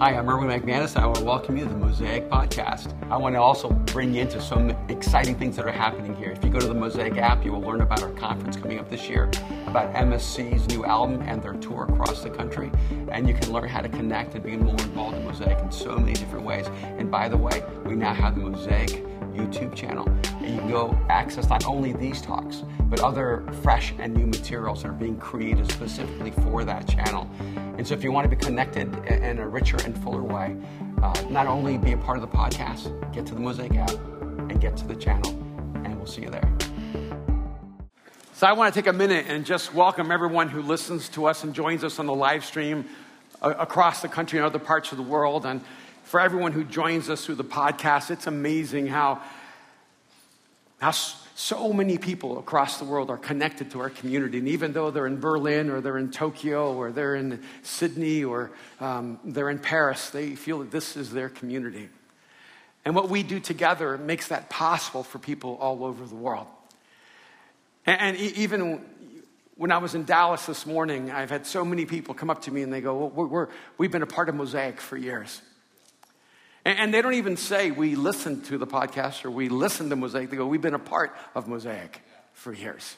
Hi, I'm Erwin McManus. And I want to welcome you to the Mosaic Podcast. I want to also bring you into some exciting things that are happening here. If you go to the Mosaic app, you will learn about our conference coming up this year, about MSC's new album and their tour across the country. And you can learn how to connect and be more involved in Mosaic in so many different ways. And by the way, we now have the Mosaic YouTube channel. And you can go access not only these talks, but other fresh and new materials that are being created specifically for that channel. And so if you want to be connected in a richer and fuller way, uh, not only be a part of the podcast, get to the Mosaic app and get to the channel, and we'll see you there. So I want to take a minute and just welcome everyone who listens to us and joins us on the live stream uh, across the country and other parts of the world. And for everyone who joins us through the podcast, it's amazing how, how so many people across the world are connected to our community. And even though they're in Berlin or they're in Tokyo or they're in Sydney or um, they're in Paris, they feel that this is their community. And what we do together makes that possible for people all over the world. And, and even when I was in Dallas this morning, I've had so many people come up to me and they go, well, we're, we have been a part of Mosaic for years. And they don't even say we listen to the podcast or we listen to Mosaic. They go, we've been a part of Mosaic for years.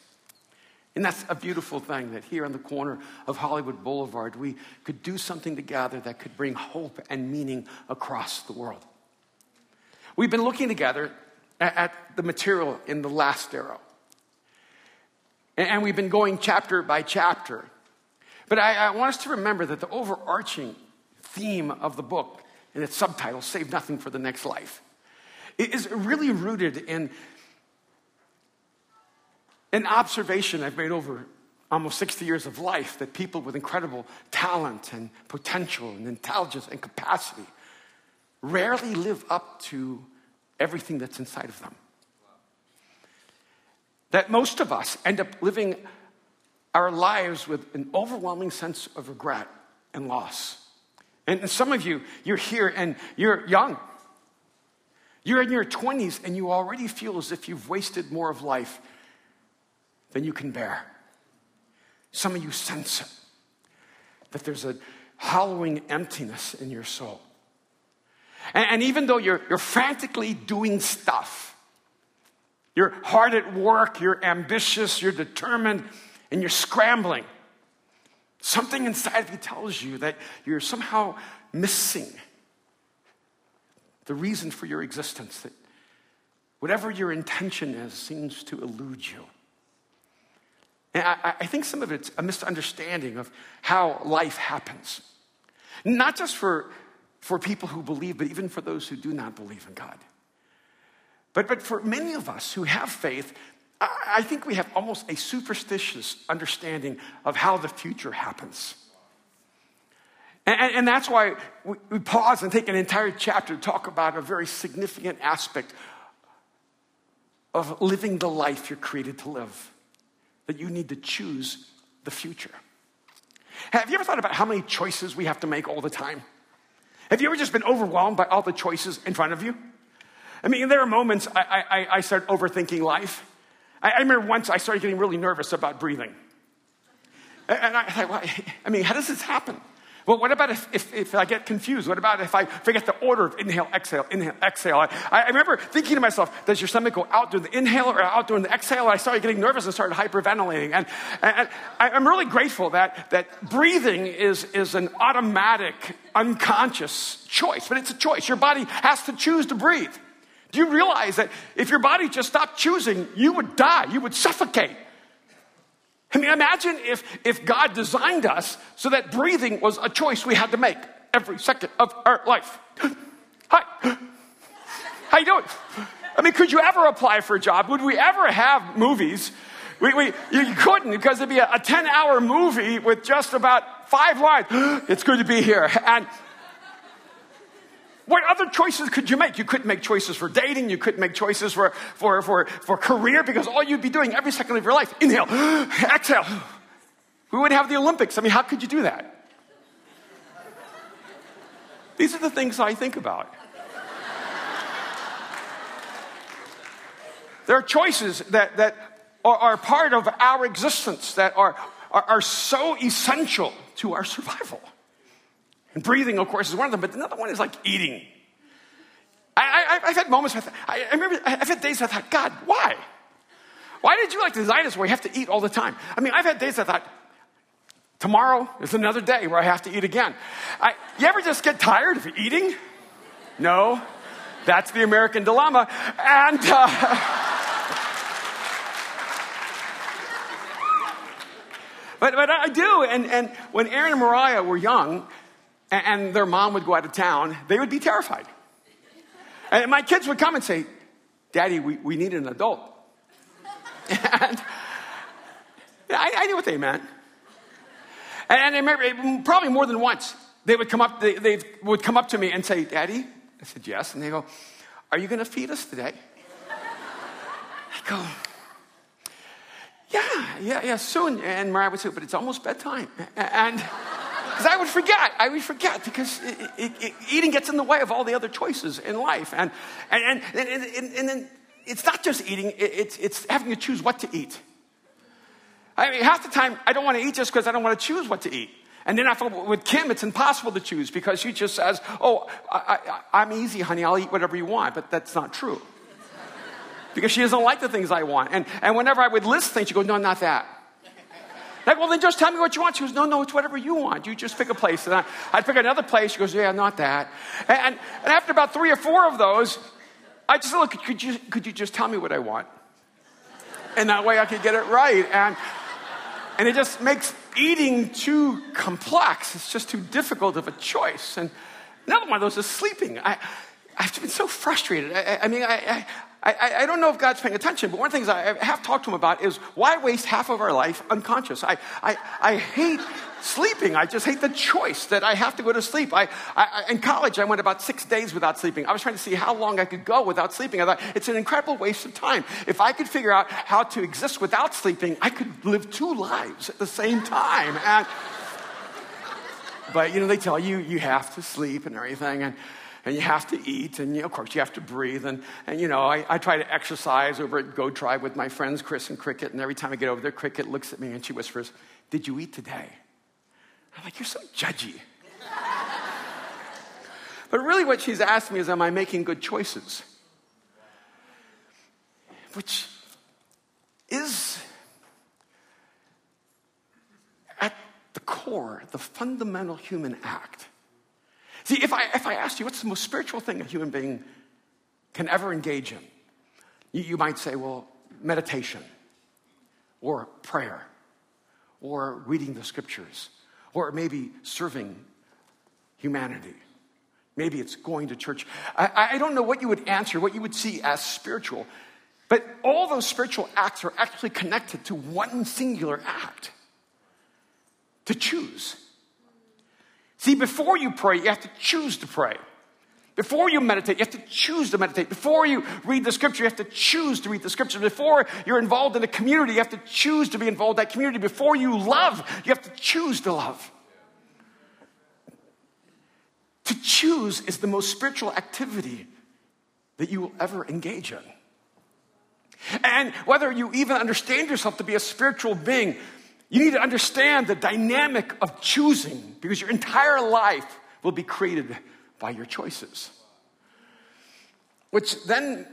And that's a beautiful thing that here on the corner of Hollywood Boulevard, we could do something together that could bring hope and meaning across the world. We've been looking together at the material in the last arrow. And we've been going chapter by chapter. But I, I want us to remember that the overarching theme of the book and its subtitle, Save Nothing for the Next Life, is really rooted in an observation I've made over almost 60 years of life that people with incredible talent and potential and intelligence and capacity rarely live up to everything that's inside of them. That most of us end up living our lives with an overwhelming sense of regret and loss. And some of you, you're here and you're young. You're in your 20s and you already feel as if you've wasted more of life than you can bear. Some of you sense it, that there's a hollowing emptiness in your soul. And, and even though you're, you're frantically doing stuff, you're hard at work, you're ambitious, you're determined, and you're scrambling. Something inside of you tells you that you're somehow missing the reason for your existence, that whatever your intention is seems to elude you. And I, I think some of it's a misunderstanding of how life happens. Not just for, for people who believe, but even for those who do not believe in God. But, but for many of us who have faith, I think we have almost a superstitious understanding of how the future happens. And, and, that's why we, we pause and take an entire chapter to talk about a very significant aspect of living the life you're created to live, that you need to choose the future. Have you ever thought about how many choices we have to make all the time? Have you ever just been overwhelmed by all the choices in front of you? I mean, there are moments I, I, I start overthinking life. I, I remember once I started getting really nervous about breathing. And I thought, well, I mean, how does this happen? Well, what about if, if, if, I get confused? What about if I forget the order of inhale, exhale, inhale, exhale? I, I, remember thinking to myself, does your stomach go out during the inhale or out during the exhale? And I started getting nervous and started hyperventilating. And, and, and I'm really grateful that, that breathing is, is an automatic, unconscious choice, but it's a choice. Your body has to choose to breathe. Do you realize that if your body just stopped choosing, you would die, you would suffocate? I mean, imagine if, if God designed us so that breathing was a choice we had to make every second of our life. Hi. How you doing? I mean, could you ever apply for a job? Would we ever have movies? We, we, you couldn't because it'd be a 10 hour movie with just about five lines. it's good to be here. And what other choices could you make? You couldn't make choices for dating. You couldn't make choices for, for, for, for career because all you'd be doing every second of your life, inhale, exhale. We wouldn't have the Olympics. I mean, how could you do that? These are the things I think about. There are choices that, that are, are part of our existence that are, are, are so essential to our survival. And breathing, of course, is one of them, but another one is like eating. I, have had moments, with, I, I remember, I've had days I thought, God, why? Why did you like design us where you have to eat all the time? I mean, I've had days I thought, tomorrow is another day where I have to eat again. I, you ever just get tired of eating? No, that's the American dilemma. And, uh, but, but I do. And, and when Aaron and Mariah were young and, their mom would go out of town, they would be terrified. And my kids would come and say, Daddy, we, we need an adult. and I, I, knew what they meant. And, I remember eh, probably more than once, they would come up, they, they would come up to me and say, Daddy? I said, yes. And they go, Are you going to feed us today? I go, Yeah, yeah, yeah, soon. And Mariah would say, But it's almost bedtime. And because I would forget. I would forget because it, it, it, eating gets in the way of all the other choices in life. And, and, and, and, and then it's not just eating, it's, it's having to choose what to eat. I mean, half the time, I don't want to eat just because I don't want to choose what to eat. And then I thought with Kim, it's impossible to choose because she just says, Oh, I, am easy, honey. I'll eat whatever you want. But that's not true. because she doesn't like the things I want. And, and whenever I would list things, she goes, No, not that. Like, well, then just tell me what you want. She goes, no, no, it's whatever you want. You just pick a place. And I, I'd pick another place. She goes, yeah, not that. And, and after about three or four of those, I just said, look, could you, could you just tell me what I want? And that way I could get it right. And, and it just makes eating too complex. It's just too difficult of a choice. And another one of those is sleeping. I, I've been so frustrated. I, I mean, I, I, I, don't know if God's paying attention, but one of the things I have talked to him about is why waste half of our life unconscious? I, I, I hate sleeping. I just hate the choice that I have to go to sleep. I, I, in college, I went about six days without sleeping. I was trying to see how long I could go without sleeping. I thought it's an incredible waste of time. If I could figure out how to exist without sleeping, I could live two lives at the same time. And, but you know, they tell you you have to sleep and everything. And and you have to eat, and you of course you have to breathe. And, and you know, I, I try to exercise over at Go Tribe with my friends Chris and Cricket, and every time I get over there, Cricket looks at me and she whispers, Did you eat today? I'm like, You're so judgy. but really, what she's asked me is, Am I making good choices? Which is at the core, the fundamental human act See, if I, if I asked you what's the most spiritual thing a human being can ever engage in, you, you might say, well, meditation, or prayer, or reading the scriptures, or maybe serving humanity. Maybe it's going to church. I, I don't know what you would answer, what you would see as spiritual, but all those spiritual acts are actually connected to one singular act to choose. See, before you pray, you have to choose to pray. Before you meditate, you have to choose to meditate. Before you read the scripture, you have to choose to read the scripture. Before you're involved in a community, you have to choose to be involved in that community. Before you love, you have to choose to love. To choose is the most spiritual activity that you will ever engage in. And whether you even understand yourself to be a spiritual being, you need to understand the dynamic of choosing because your entire life will be created by your choices. Which then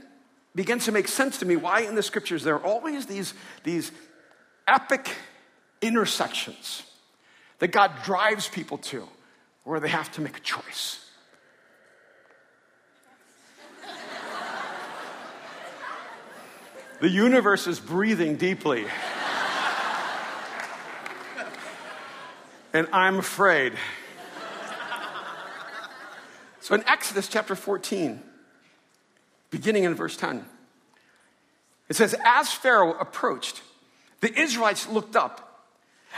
begins to make sense to me why in the scriptures there are always these, these epic intersections that God drives people to where they have to make a choice. the universe is breathing deeply. And I'm afraid. so in Exodus chapter 14, beginning in verse 10, it says, As Pharaoh approached, the Israelites looked up,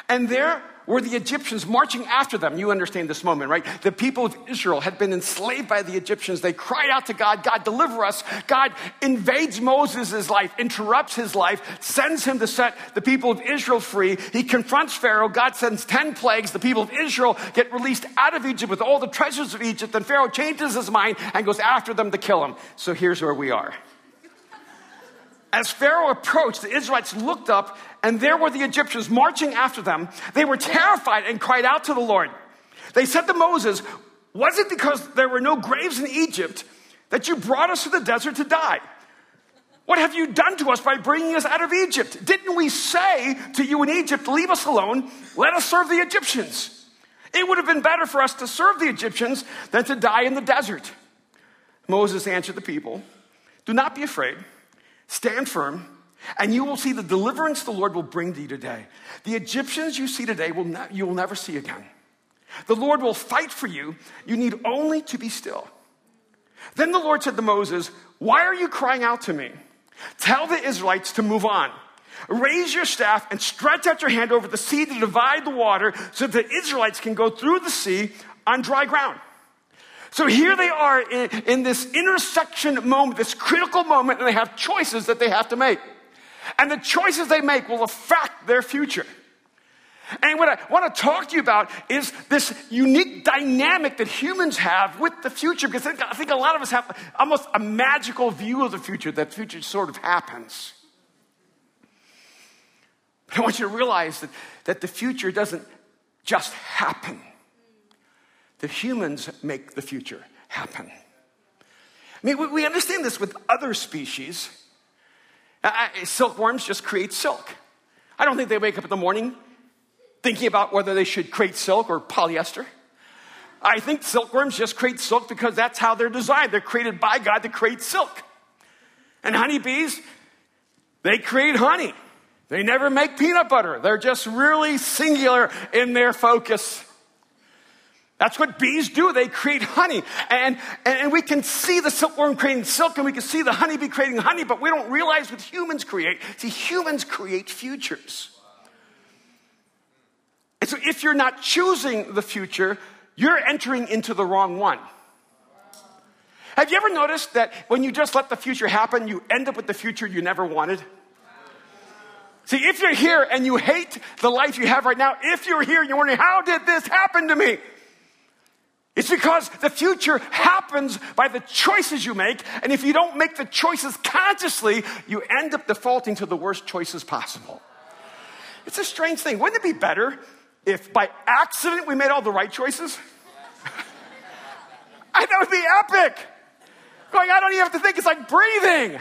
and there were the Egyptians marching after them. You understand this moment, right? The people of Israel had been enslaved by the Egyptians. They cried out to God, God, deliver us. God invades Moses' life, interrupts his life, sends him to set the people of Israel free. He confronts Pharaoh. God sends 10 plagues. The people of Israel get released out of Egypt with all the treasures of Egypt. And Pharaoh changes his mind and goes after them to kill them. So here's where we are. As Pharaoh approached, the Israelites looked up, and there were the Egyptians marching after them. They were terrified and cried out to the Lord. They said to Moses, Was it because there were no graves in Egypt that you brought us to the desert to die? What have you done to us by bringing us out of Egypt? Didn't we say to you in Egypt, Leave us alone, let us serve the Egyptians? It would have been better for us to serve the Egyptians than to die in the desert. Moses answered the people, Do not be afraid, stand firm, and you will see the deliverance the Lord will bring to you today. The Egyptians you see today will ne- you will never see again. The Lord will fight for you. You need only to be still. Then the Lord said to Moses, Why are you crying out to me? Tell the Israelites to move on. Raise your staff and stretch out your hand over the sea to divide the water so that the Israelites can go through the sea on dry ground. So here they are in, in, this intersection moment, this critical moment, and they have choices that they have to make. And the choices they make will affect their future. And what I want to talk to you about is this unique dynamic that humans have with the future, because I think a lot of us have almost a magical view of the future, that future sort of happens. But I want you to realize that, that the future doesn't just happen, the humans make the future happen. I mean, we understand this with other species. Uh, silkworms just create silk. I don't think they wake up in the morning thinking about whether they should create silk or polyester. I think silkworms just create silk because that's how they're designed. They're created by God to create silk. And honeybees, they create honey. They never make peanut butter. They're just really singular in their focus. That's what bees do. They create honey. And, and, we can see the silkworm creating silk and we can see the honeybee creating honey, but we don't realize what humans create. See, humans create futures. And so if you're not choosing the future, you're entering into the wrong one. Have you ever noticed that when you just let the future happen, you end up with the future you never wanted? See, if you're here and you hate the life you have right now, if you're here and you're wondering, how did this happen to me? It's because the future happens by the choices you make, and if you don't make the choices consciously, you end up defaulting to the worst choices possible. It's a strange thing. Wouldn't it be better if by accident we made all the right choices? I, that would be epic. Going, I don't even have to think, it's like breathing.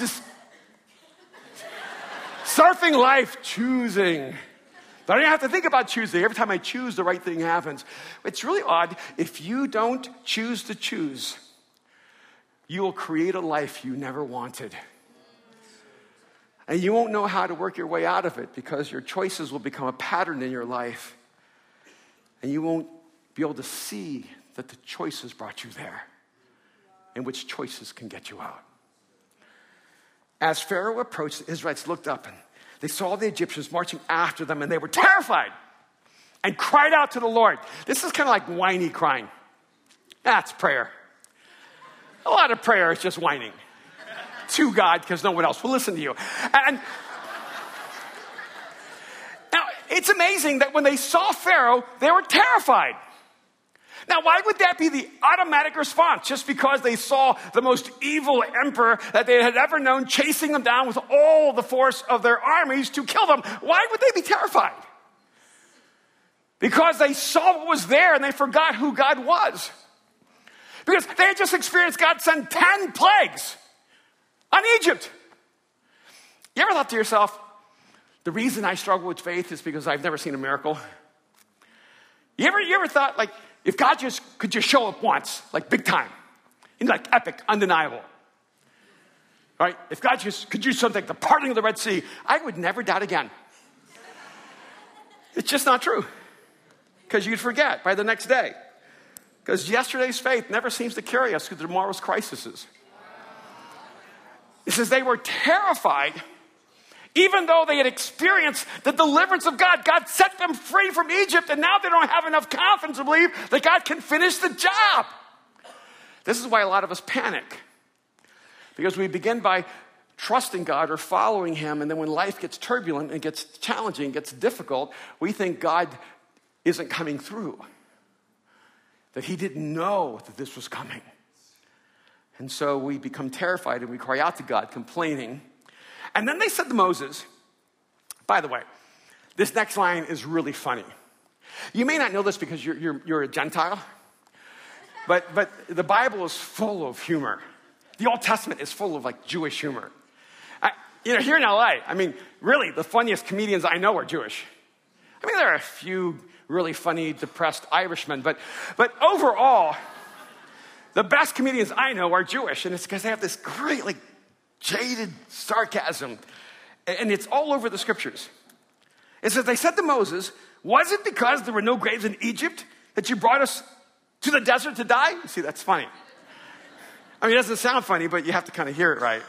Just surfing life, choosing. I don't have to think about choosing. Every time I choose, the right thing happens. It's really odd. If you don't choose to choose, you will create a life you never wanted. And you won't know how to work your way out of it because your choices will become a pattern in your life. And you won't be able to see that the choices brought you there and which choices can get you out. As Pharaoh approached, the Israelites looked up and they saw the Egyptians marching after them and they were terrified and cried out to the Lord. This is kind of like whiny crying. That's prayer. A lot of prayer is just whining to God because no one else will listen to you. And now it's amazing that when they saw Pharaoh, they were terrified. Now, why would that be the automatic response? Just because they saw the most evil emperor that they had ever known chasing them down with all the force of their armies to kill them? Why would they be terrified? Because they saw what was there and they forgot who God was. Because they had just experienced God send 10 plagues on Egypt. You ever thought to yourself, the reason I struggle with faith is because I've never seen a miracle? You ever, you ever thought, like, if God just could just show up once, like big time, in like epic, undeniable, right? If God just could do something, the parting of the Red Sea, I would never doubt again. It's just not true. Because you'd forget by the next day. Because yesterday's faith never seems to carry us through tomorrow's crises. It says they were terrified, even though they had experienced the deliverance of God. God set them free from Egypt, and now they don't have enough confidence to believe that God can finish the job. This is why a lot of us panic. Because we begin by trusting God or following Him, and then when life gets turbulent and gets challenging, gets difficult, we think God isn't coming through. That He didn't know that this was coming. And so we become terrified and we cry out to God, complaining. And then they said to Moses, by the way, this next line is really funny. You may not know this because you're, you're, you're a Gentile, but, but the Bible is full of humor. The Old Testament is full of like Jewish humor. I, you know, here in LA, I mean, really, the funniest comedians I know are Jewish. I mean, there are a few really funny, depressed Irishmen, but, but overall, the best comedians I know are Jewish, and it's because they have this great, like, jaded sarcasm, and it's all over the scriptures. It says, They said to Moses, Was it because there were no graves in Egypt that you brought us to the desert to die? See, that's funny. I mean, it doesn't sound funny, but you have to kind of hear it right.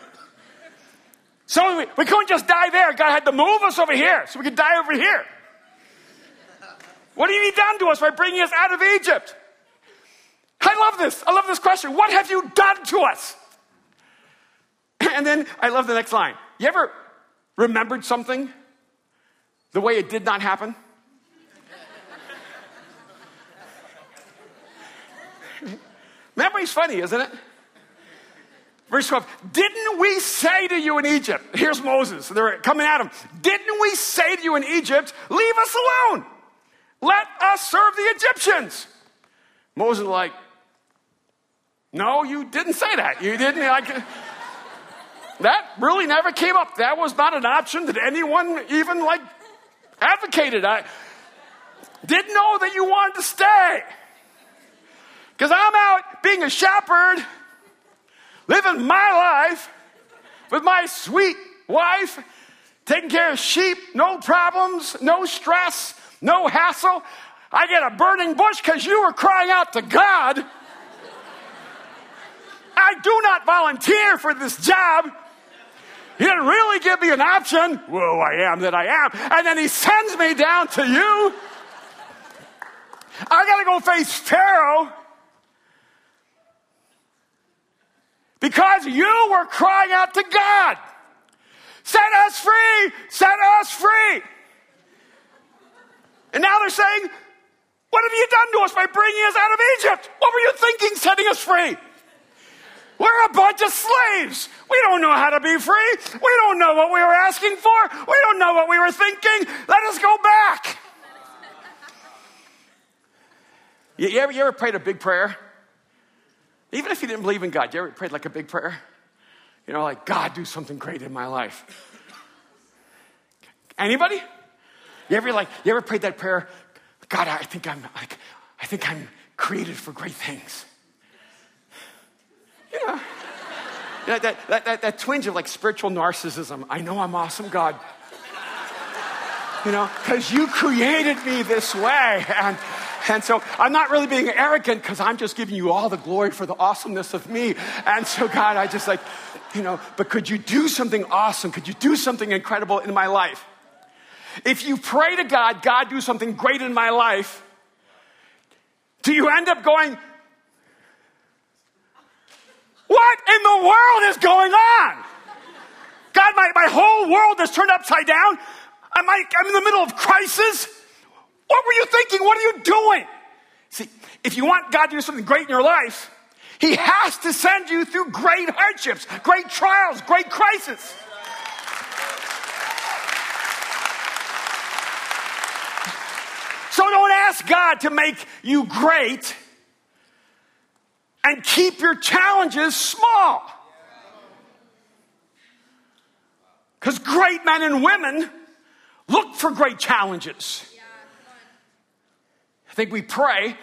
So we, we couldn't just die there. God had to move us over here so we could die over here. What have you done to us by bringing us out of Egypt? I love this. I love this question. What have you done to us? And then I love the next line. You ever remembered something the way it did not happen? Memory's funny, isn't it? Verse 12, didn't we say to you in Egypt, here's Moses, they're coming at him, didn't we say to you in Egypt, leave us alone? Let us serve the Egyptians. Moses like, no, you didn't say that. You didn't like that really never came up. That was not an option that anyone even like advocated. I didn't know that you wanted to stay. Because I'm out being a shepherd, living my life with my sweet wife, taking care of sheep, no problems, no stress, no hassle. I get a burning bush because you were crying out to God. I do not volunteer for this job. He didn't really give me an option. Whoa, I am that I am. And then he sends me down to you. I got to go face Pharaoh because you were crying out to God. Set us free! Set us free! And now they're saying, What have you done to us by bringing us out of Egypt? What were you thinking setting us free? We're a bunch of slaves. We don't know how to be free. We don't know what we were asking for. We don't know what we were thinking. Let us go back. You, ever, you ever prayed a big prayer? Even if you didn't believe in God, you ever prayed like a big prayer? You know, like, God, do something great in my life. Anybody? You ever like, you ever prayed that prayer? God, I think I'm like, I think I'm created for great things. You know, that, that, that, that, that twinge of like spiritual narcissism. I know I'm awesome, God. You know, because you created me this way. And, and so I'm not really being arrogant because I'm just giving you all the glory for the awesomeness of me. And so, God, I just like, you know, but could you do something awesome? Could you do something incredible in my life? If you pray to God, God, do something great in my life, do you end up going, what in the world is going on? God, my, my whole world is turned upside down. I'm, like, I'm in the middle of crisis. What were you thinking? What are you doing? See, if you want God to do something great in your life, He has to send you through great hardships, great trials, great crises. So don't ask God to make you great and keep your challenges small. Because great men and women look for great challenges. I think we pray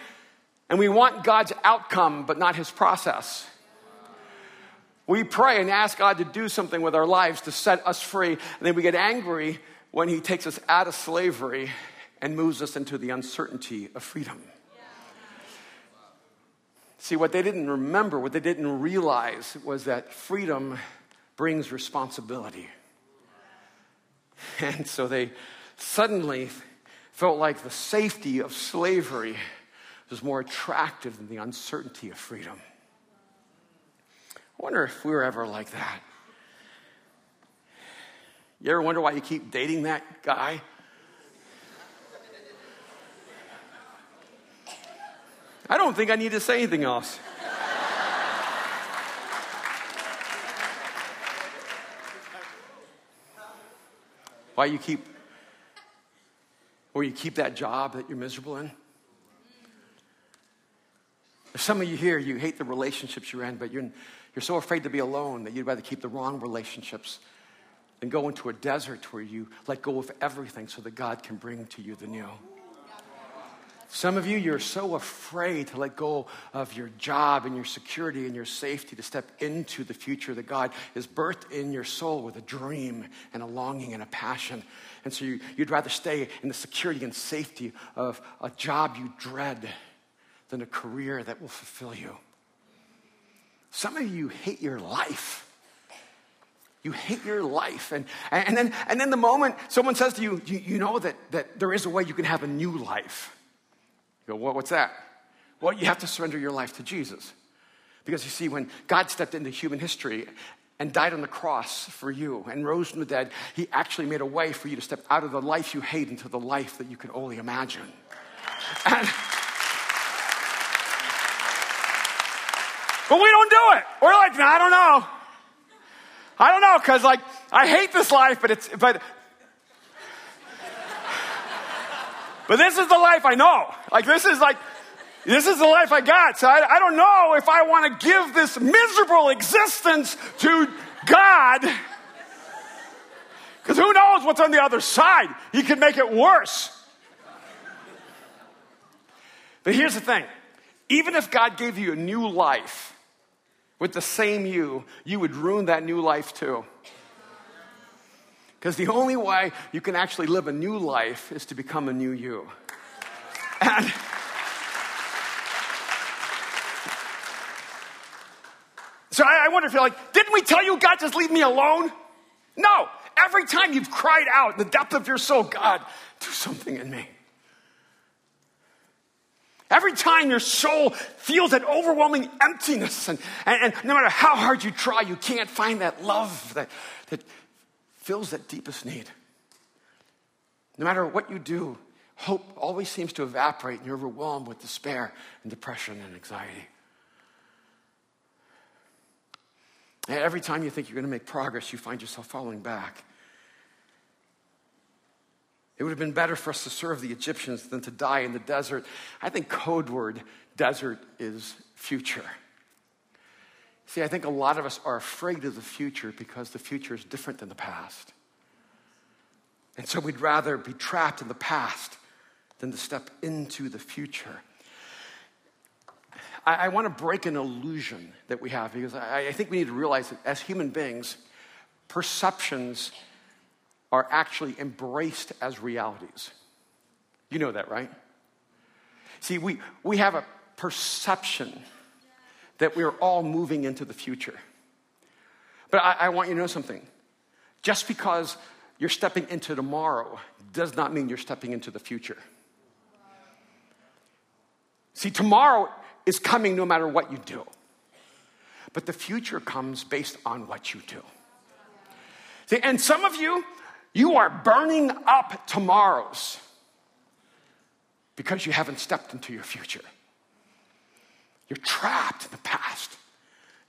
and we want God's outcome, but not his process. We pray and ask God to do something with our lives to set us free, and then we get angry when he takes us out of slavery and moves us into the uncertainty of freedom. See, what they didn't remember, what they didn't realize was that freedom brings responsibility. And so they suddenly felt like the safety of slavery was more attractive than the uncertainty of freedom. I wonder if we were ever like that. You ever wonder why you keep dating that guy? I don't think I need to say anything else. Why you keep Or you keep that job that you're miserable in. There's some of you here, you hate the relationships you're in, but you're, you're so afraid to be alone that you'd rather keep the wrong relationships than go into a desert where you let go of everything so that God can bring to you the new. Some of you, you're so afraid to let go of your job and your security and your safety to step into the future that God has birthed in your soul with a dream and a longing and a passion. And so you, would rather stay in the security and safety of a job you dread than a career that will fulfill you. Some of you hate your life. You hate your life. And, and, then, and then the moment someone says to you, you, you know that, that there is a way you can have a new life go, well, what's that? Well, you have to surrender your life to Jesus. Because you see, when God stepped into human history and died on the cross for you and rose from the dead, he actually made a way for you to step out of the life you hate into the life that you can only imagine. And, but we don't do it. We're like, I don't know. I don't know, because like I hate this life, but it's but But this is the life I know. Like, this is like, this is the life I got. So I, I don't know if I want to give this miserable existence to God. Because who knows what's on the other side? He could make it worse. But here's the thing even if God gave you a new life with the same you, you would ruin that new life too. Because the only way you can actually live a new life is to become a new you. And so I, I wonder if you're like, didn't we tell you, God, just leave me alone? No. Every time you've cried out in the depth of your soul, God, do something in me. Every time your soul feels that overwhelming emptiness, and, and, and, no matter how hard you try, you can't find that love that, that fills that deepest need. No matter what you do, hope always seems to evaporate and you're overwhelmed with despair and depression and anxiety. And every time you think you're going to make progress, you find yourself falling back. It would have been better for us to serve the Egyptians than to die in the desert. I think code word desert is future. See, I think a lot of us are afraid of the future because the future is different than the past. And so we'd rather be trapped in the past than to step into the future. I, I want to break an illusion that we have because I, I think we need to realize that as human beings, perceptions are actually embraced as realities. You know that, right? See, we, we have a perception that we're all moving into the future. But I, I, want you to know something. Just because you're stepping into tomorrow does not mean you're stepping into the future. See, tomorrow is coming no matter what you do. But the future comes based on what you do. See, and some of you, you are burning up tomorrows because you haven't stepped into your future. You're trapped in the past.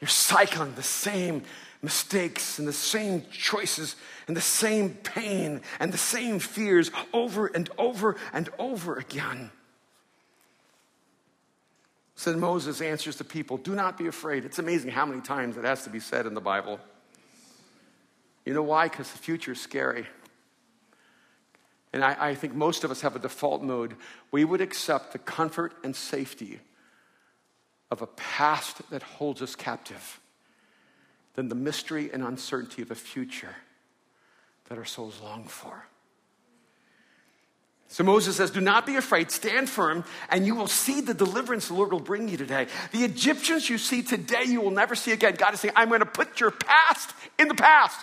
You're cycling the same mistakes and the same choices and the same pain and the same fears over and over and over again. Said Moses answers the people, Do not be afraid. It's amazing how many times it has to be said in the Bible. You know why? Because the future is scary. And I, I think most of us have a default mode. We would accept the comfort and safety of a past that holds us captive than the mystery and uncertainty of a future that our souls long for. So Moses says, Do not be afraid, stand firm, and you will see the deliverance the Lord will bring you today. The Egyptians you see today, you will never see again. God is saying, I'm going to put your past in the past.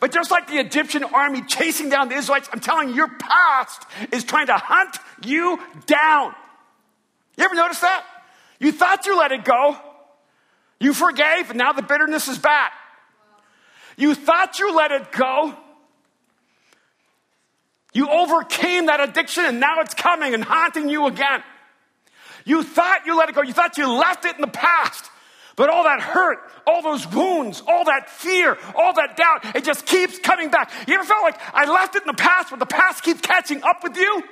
But just like the Egyptian army chasing down the Israelites, I'm telling you, your past is trying to hunt you down. You ever notice that? You thought you let it go. You forgave, and now the bitterness is back. You thought you let it go. You overcame that addiction, and now it's coming and haunting you again. You thought you let it go. You thought you left it in the past. But all that hurt, all those wounds, all that fear, all that doubt, it just keeps coming back. You ever felt like I left it in the past, but the past keeps catching up with you?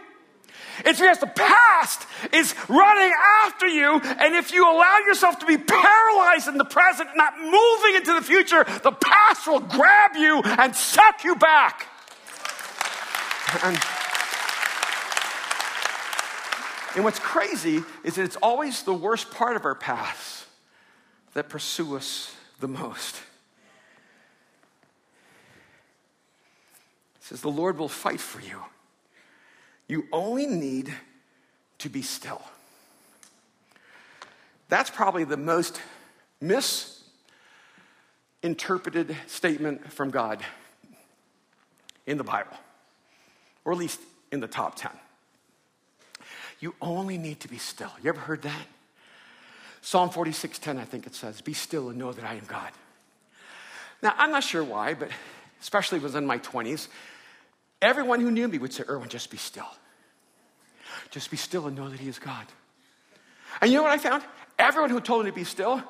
It's because the past is running after you, and if you allow yourself to be paralyzed in the present, not moving into the future, the past will grab you and suck you back. And, and what's crazy is that it's always the worst part of our past that pursue us the most. It says, The Lord will fight for you. You only need to be still. That's probably the most misinterpreted statement from God in the Bible, or at least in the top 10. You only need to be still. You ever heard that? Psalm 46:10, I think it says, Be still and know that I am God. Now, I'm not sure why, but especially was in my 20s, everyone who knew me would say, Erwin, just be still. Just be still and know that He is God. And you know what I found? Everyone who told me to be still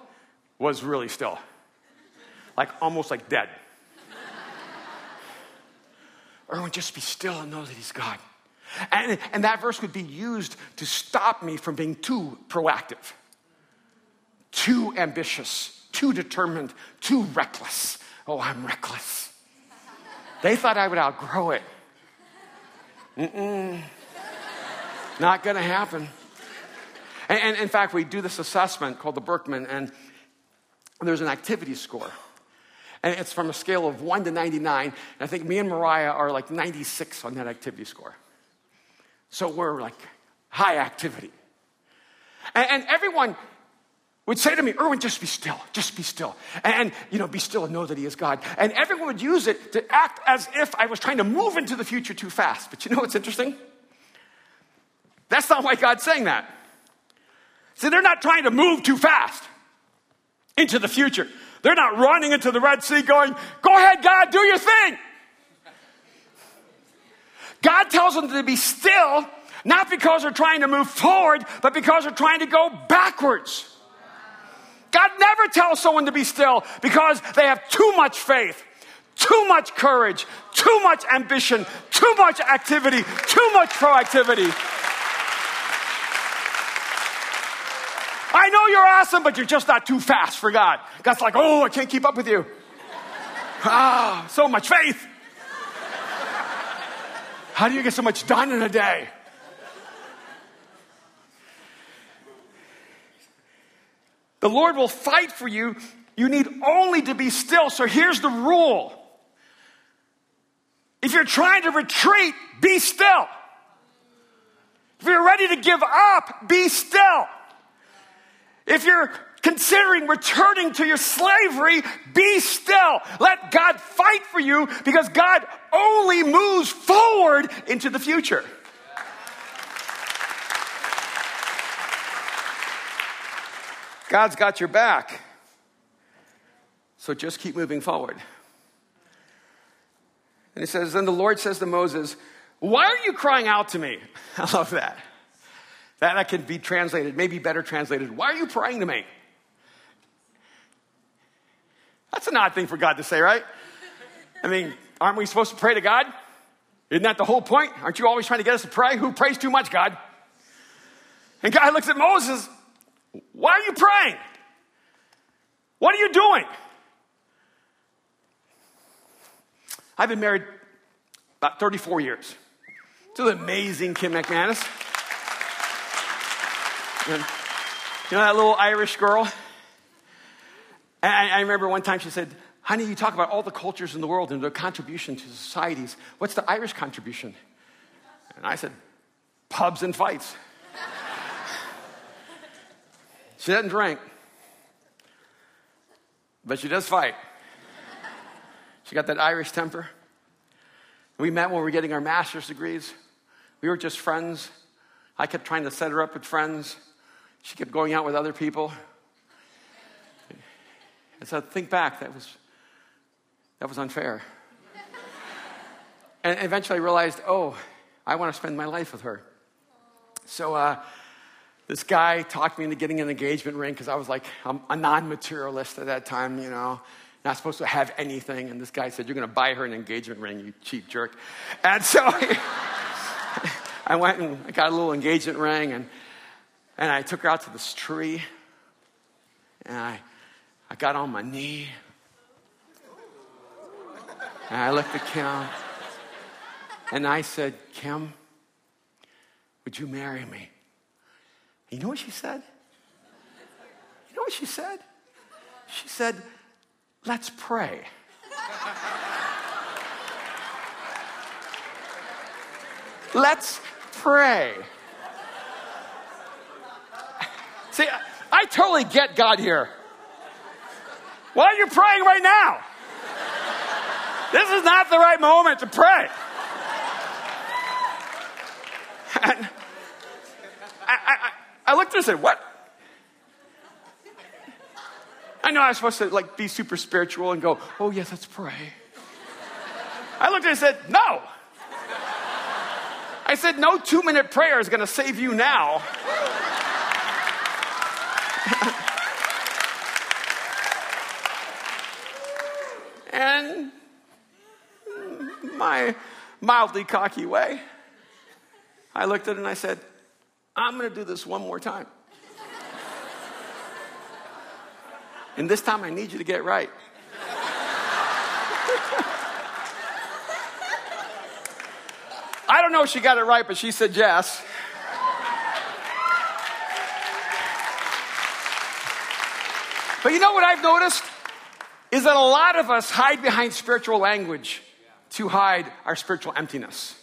was really still, like almost like dead. Erwin, just be still and know that He's God. And, and that verse would be used to stop me from being too proactive, too ambitious, too determined, too reckless. Oh, I'm reckless. They thought I would outgrow it. Mm-mm. Not going to happen. And, and, in fact, we do this assessment called the Birkman, and there's an activity score. And it's from a scale of 1 to 99. And I think me and Mariah are like 96 on that activity score. So we're like high activity. And, and everyone would say to me, Erwin, just be still, just be still. And, you know, be still and know that he is God. And everyone would use it to act as if I was trying to move into the future too fast. But you know what's interesting? That's not why God's saying that. See, they're not trying to move too fast into the future. They're not running into the Red Sea going, Go ahead, God, do your thing. God tells them to be still, not because they're trying to move forward, but because they're trying to go backwards. God never tells someone to be still because they have too much faith, too much courage, too much ambition, too much activity, too much proactivity. I know you're awesome, but you're just not too fast for God. God's like, oh, I can't keep up with you. Ah, so much faith. How do you get so much done in a day? The Lord will fight for you. You need only to be still. So here's the rule if you're trying to retreat, be still. If you're ready to give up, be still. If you're considering returning to your slavery, be still. Let God fight for you because God only moves forward into the future. God's got your back. So just keep moving forward. And he says, Then the Lord says to Moses, Why are you crying out to me? I love that. That, that can be translated, maybe better translated, Why are you praying to me? That's an odd thing for God to say, right? I mean, aren't we supposed to pray to God? Isn't that the whole point? Aren't you always trying to get us to pray? Who prays too much, God? And God looks at Moses, why are you praying? What are you doing? I've been married about 34 years to the amazing Kim McManus. And, you know that little Irish girl? I, I remember one time she said, Honey, you talk about all the cultures in the world and their contribution to societies. What's the Irish contribution? And I said, Pubs and fights. She doesn't drink, but she does fight. She got that Irish temper. We met when we were getting our master's degrees. We were just friends. I kept trying to set her up with friends. She kept going out with other people. And so think back, that was, that was unfair. and eventually I realized, oh, I want to spend my life with her. So uh, this guy talked me into getting an engagement ring because I was like I'm a non materialist at that time, you know, not supposed to have anything. And this guy said, You're going to buy her an engagement ring, you cheap jerk. And so I went and I got a little engagement ring and, and I took her out to this tree and I, I got on my knee and I looked at Kim and I said, Kim, would you marry me? You know what she said? You know what she said? She said, let's pray. let's pray. See, I totally get God here. Why are you praying right now? This is not the right moment to pray. And I, looked at her and said, What? I know I was supposed to like be super spiritual and go, Oh, yes, let's pray. I looked at her and said, No. I said, No two minute prayer is going to save you now. and my mildly cocky way, I looked at it and I said, I'm going to do this one more time. and this time I need you to get right. I don't know if she got it right, but she said yes. But you know what I've noticed? Is that a lot of us hide behind spiritual language to hide our spiritual emptiness.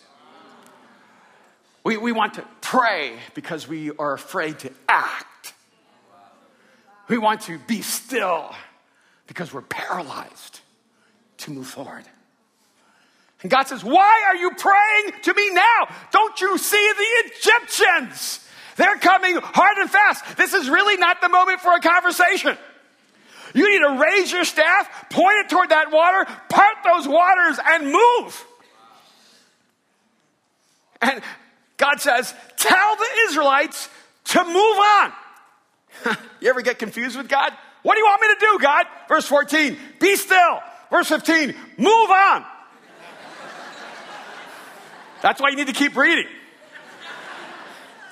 We, we want to pray because we are afraid to act. We want to be still because we're paralyzed to move forward. And God says, Why are you praying to me now? Don't you see the Egyptians? They're coming hard and fast. This is really not the moment for a conversation. You need to raise your staff, point it toward that water, part those waters, and move. And God says, Tell the Israelites to move on. you ever get confused with God? What do you want me to do, God? Verse 14, be still. Verse 15, move on. That's why you need to keep reading.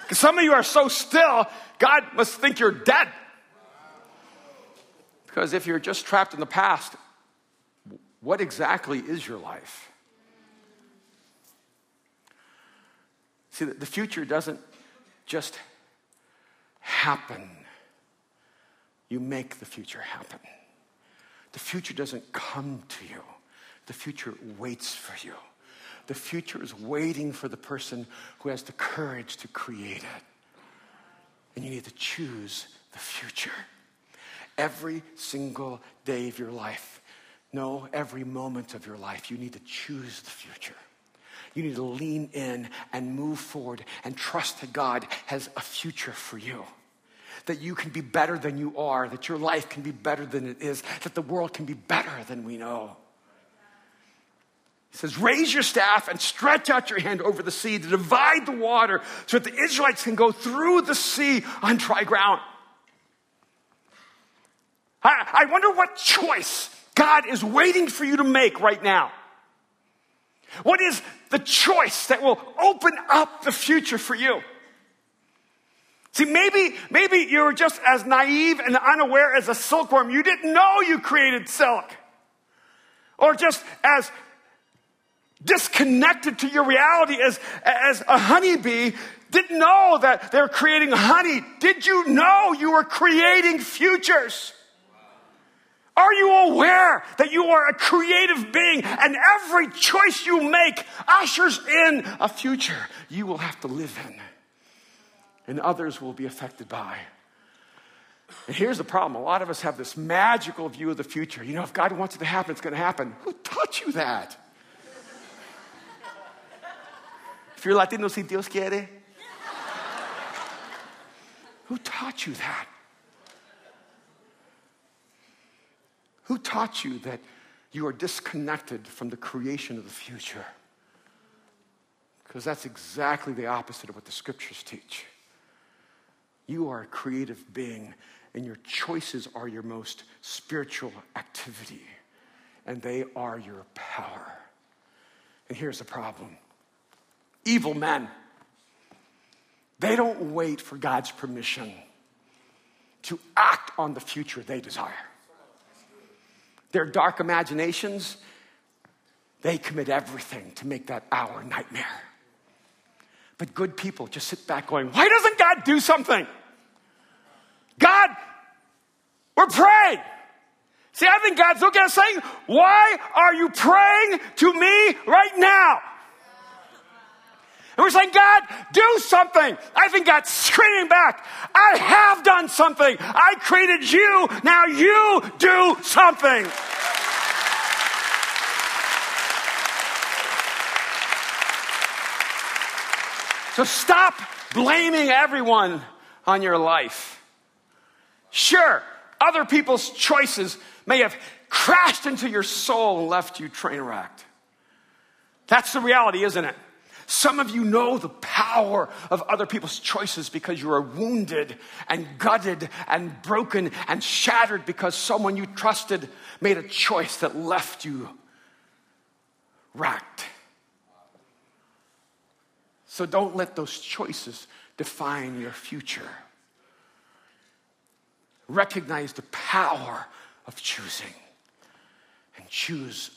Because some of you are so still, God must think you're dead. Because if you're just trapped in the past, what exactly is your life? See, the future doesn't just happen, you make the future happen. The future doesn't come to you, the future waits for you. The future is waiting for the person who has the courage to create it. And you need to choose the future every single day of your life. No, every moment of your life, you need to choose the future. You need to lean in and move forward and trust that God has a future for you. That you can be better than you are, that your life can be better than it is, that the world can be better than we know. He says, Raise your staff and stretch out your hand over the sea to divide the water so that the Israelites can go through the sea on dry ground. I, I wonder what choice God is waiting for you to make right now. What is the choice that will open up the future for you? See, maybe, maybe you were just as naive and unaware as a silkworm. You didn't know you created silk. Or just as disconnected to your reality as, as a honeybee didn't know that they're creating honey. Did you know you were creating futures? Are you aware that you are a creative being and every choice you make ushers in a future you will have to live in and others will be affected by? And here's the problem a lot of us have this magical view of the future. You know, if God wants it to happen, it's going to happen. Who taught you that? if you're Latino, si Dios quiere. Who taught you that? Who taught you that you are disconnected from the creation of the future? Because that's exactly the opposite of what the scriptures teach. You are a creative being, and your choices are your most spiritual activity, and they are your power. And here's the problem evil men They don't wait for God's permission to act on the future they desire. Their dark imaginations, they commit everything to make that our nightmare. But good people just sit back going, Why doesn't God do something? God, we're praying. See, I think God's looking at us saying, Why are you praying to me right now? And we're saying, God, do something. I think God's screaming back, I have done something. I created you. Now you do something. So stop blaming everyone on your life. Sure, other people's choices may have crashed into your soul and left you train wrecked. That's the reality, isn't it? Some of you know the power of other people's choices because you are wounded and gutted and broken and shattered because someone you trusted made a choice that left you racked. So don't let those choices define your future. Recognize the power of choosing and choose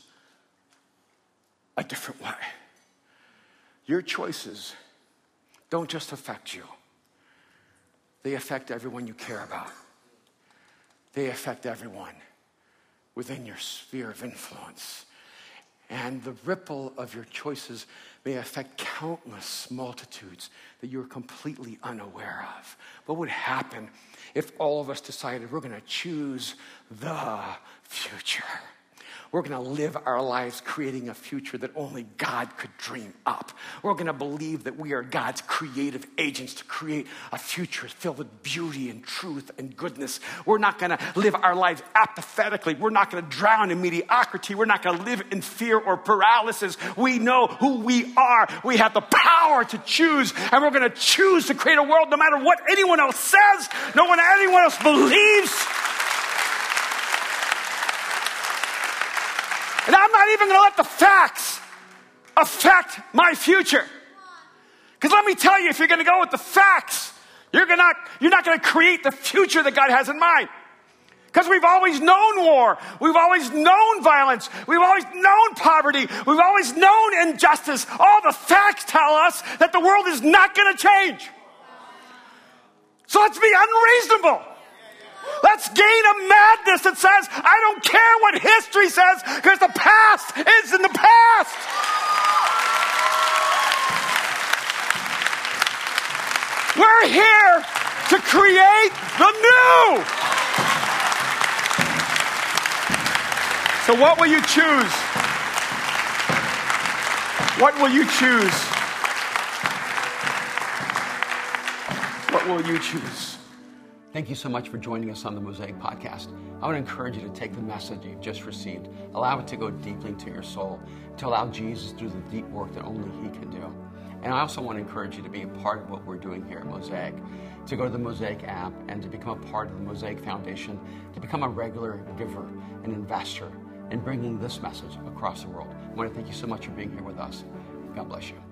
a different way. Your choices don't just affect you, they affect everyone you care about. They affect everyone within your sphere of influence. And the ripple of your choices may affect countless multitudes that you're completely unaware of. What would happen if all of us decided we're going to choose the future? We're going to live our lives creating a future that only God could dream up. We're going to believe that we are God's creative agents to create a future filled with beauty and truth and goodness. We're not going to live our lives apathetically. We're not going to drown in mediocrity. We're not going to live in fear or paralysis. We know who we are. We have the power to choose, and we're going to choose to create a world no matter what anyone else says, no one anyone else believes. And I'm not even going to let the facts affect my future. Because let me tell you, if you're going to go with the facts, you're, gonna, you're not going to create the future that God has in mind. Because we've always known war. We've always known violence. We've always known poverty. We've always known injustice. All the facts tell us that the world is not going to change. So let's be unreasonable. Let's gain a madness that says, I don't care what history says because the past is in the past. We're here to create the new. So, what will you choose? What will you choose? What will you choose? Thank you so much for joining us on the Mosaic Podcast. I want to encourage you to take the message you've just received, allow it to go deeply into your soul, to allow Jesus to do the deep work that only He can do. And I also want to encourage you to be a part of what we're doing here at Mosaic, to go to the Mosaic app and to become a part of the Mosaic Foundation, to become a regular giver and investor in bringing this message across the world. I want to thank you so much for being here with us. God bless you.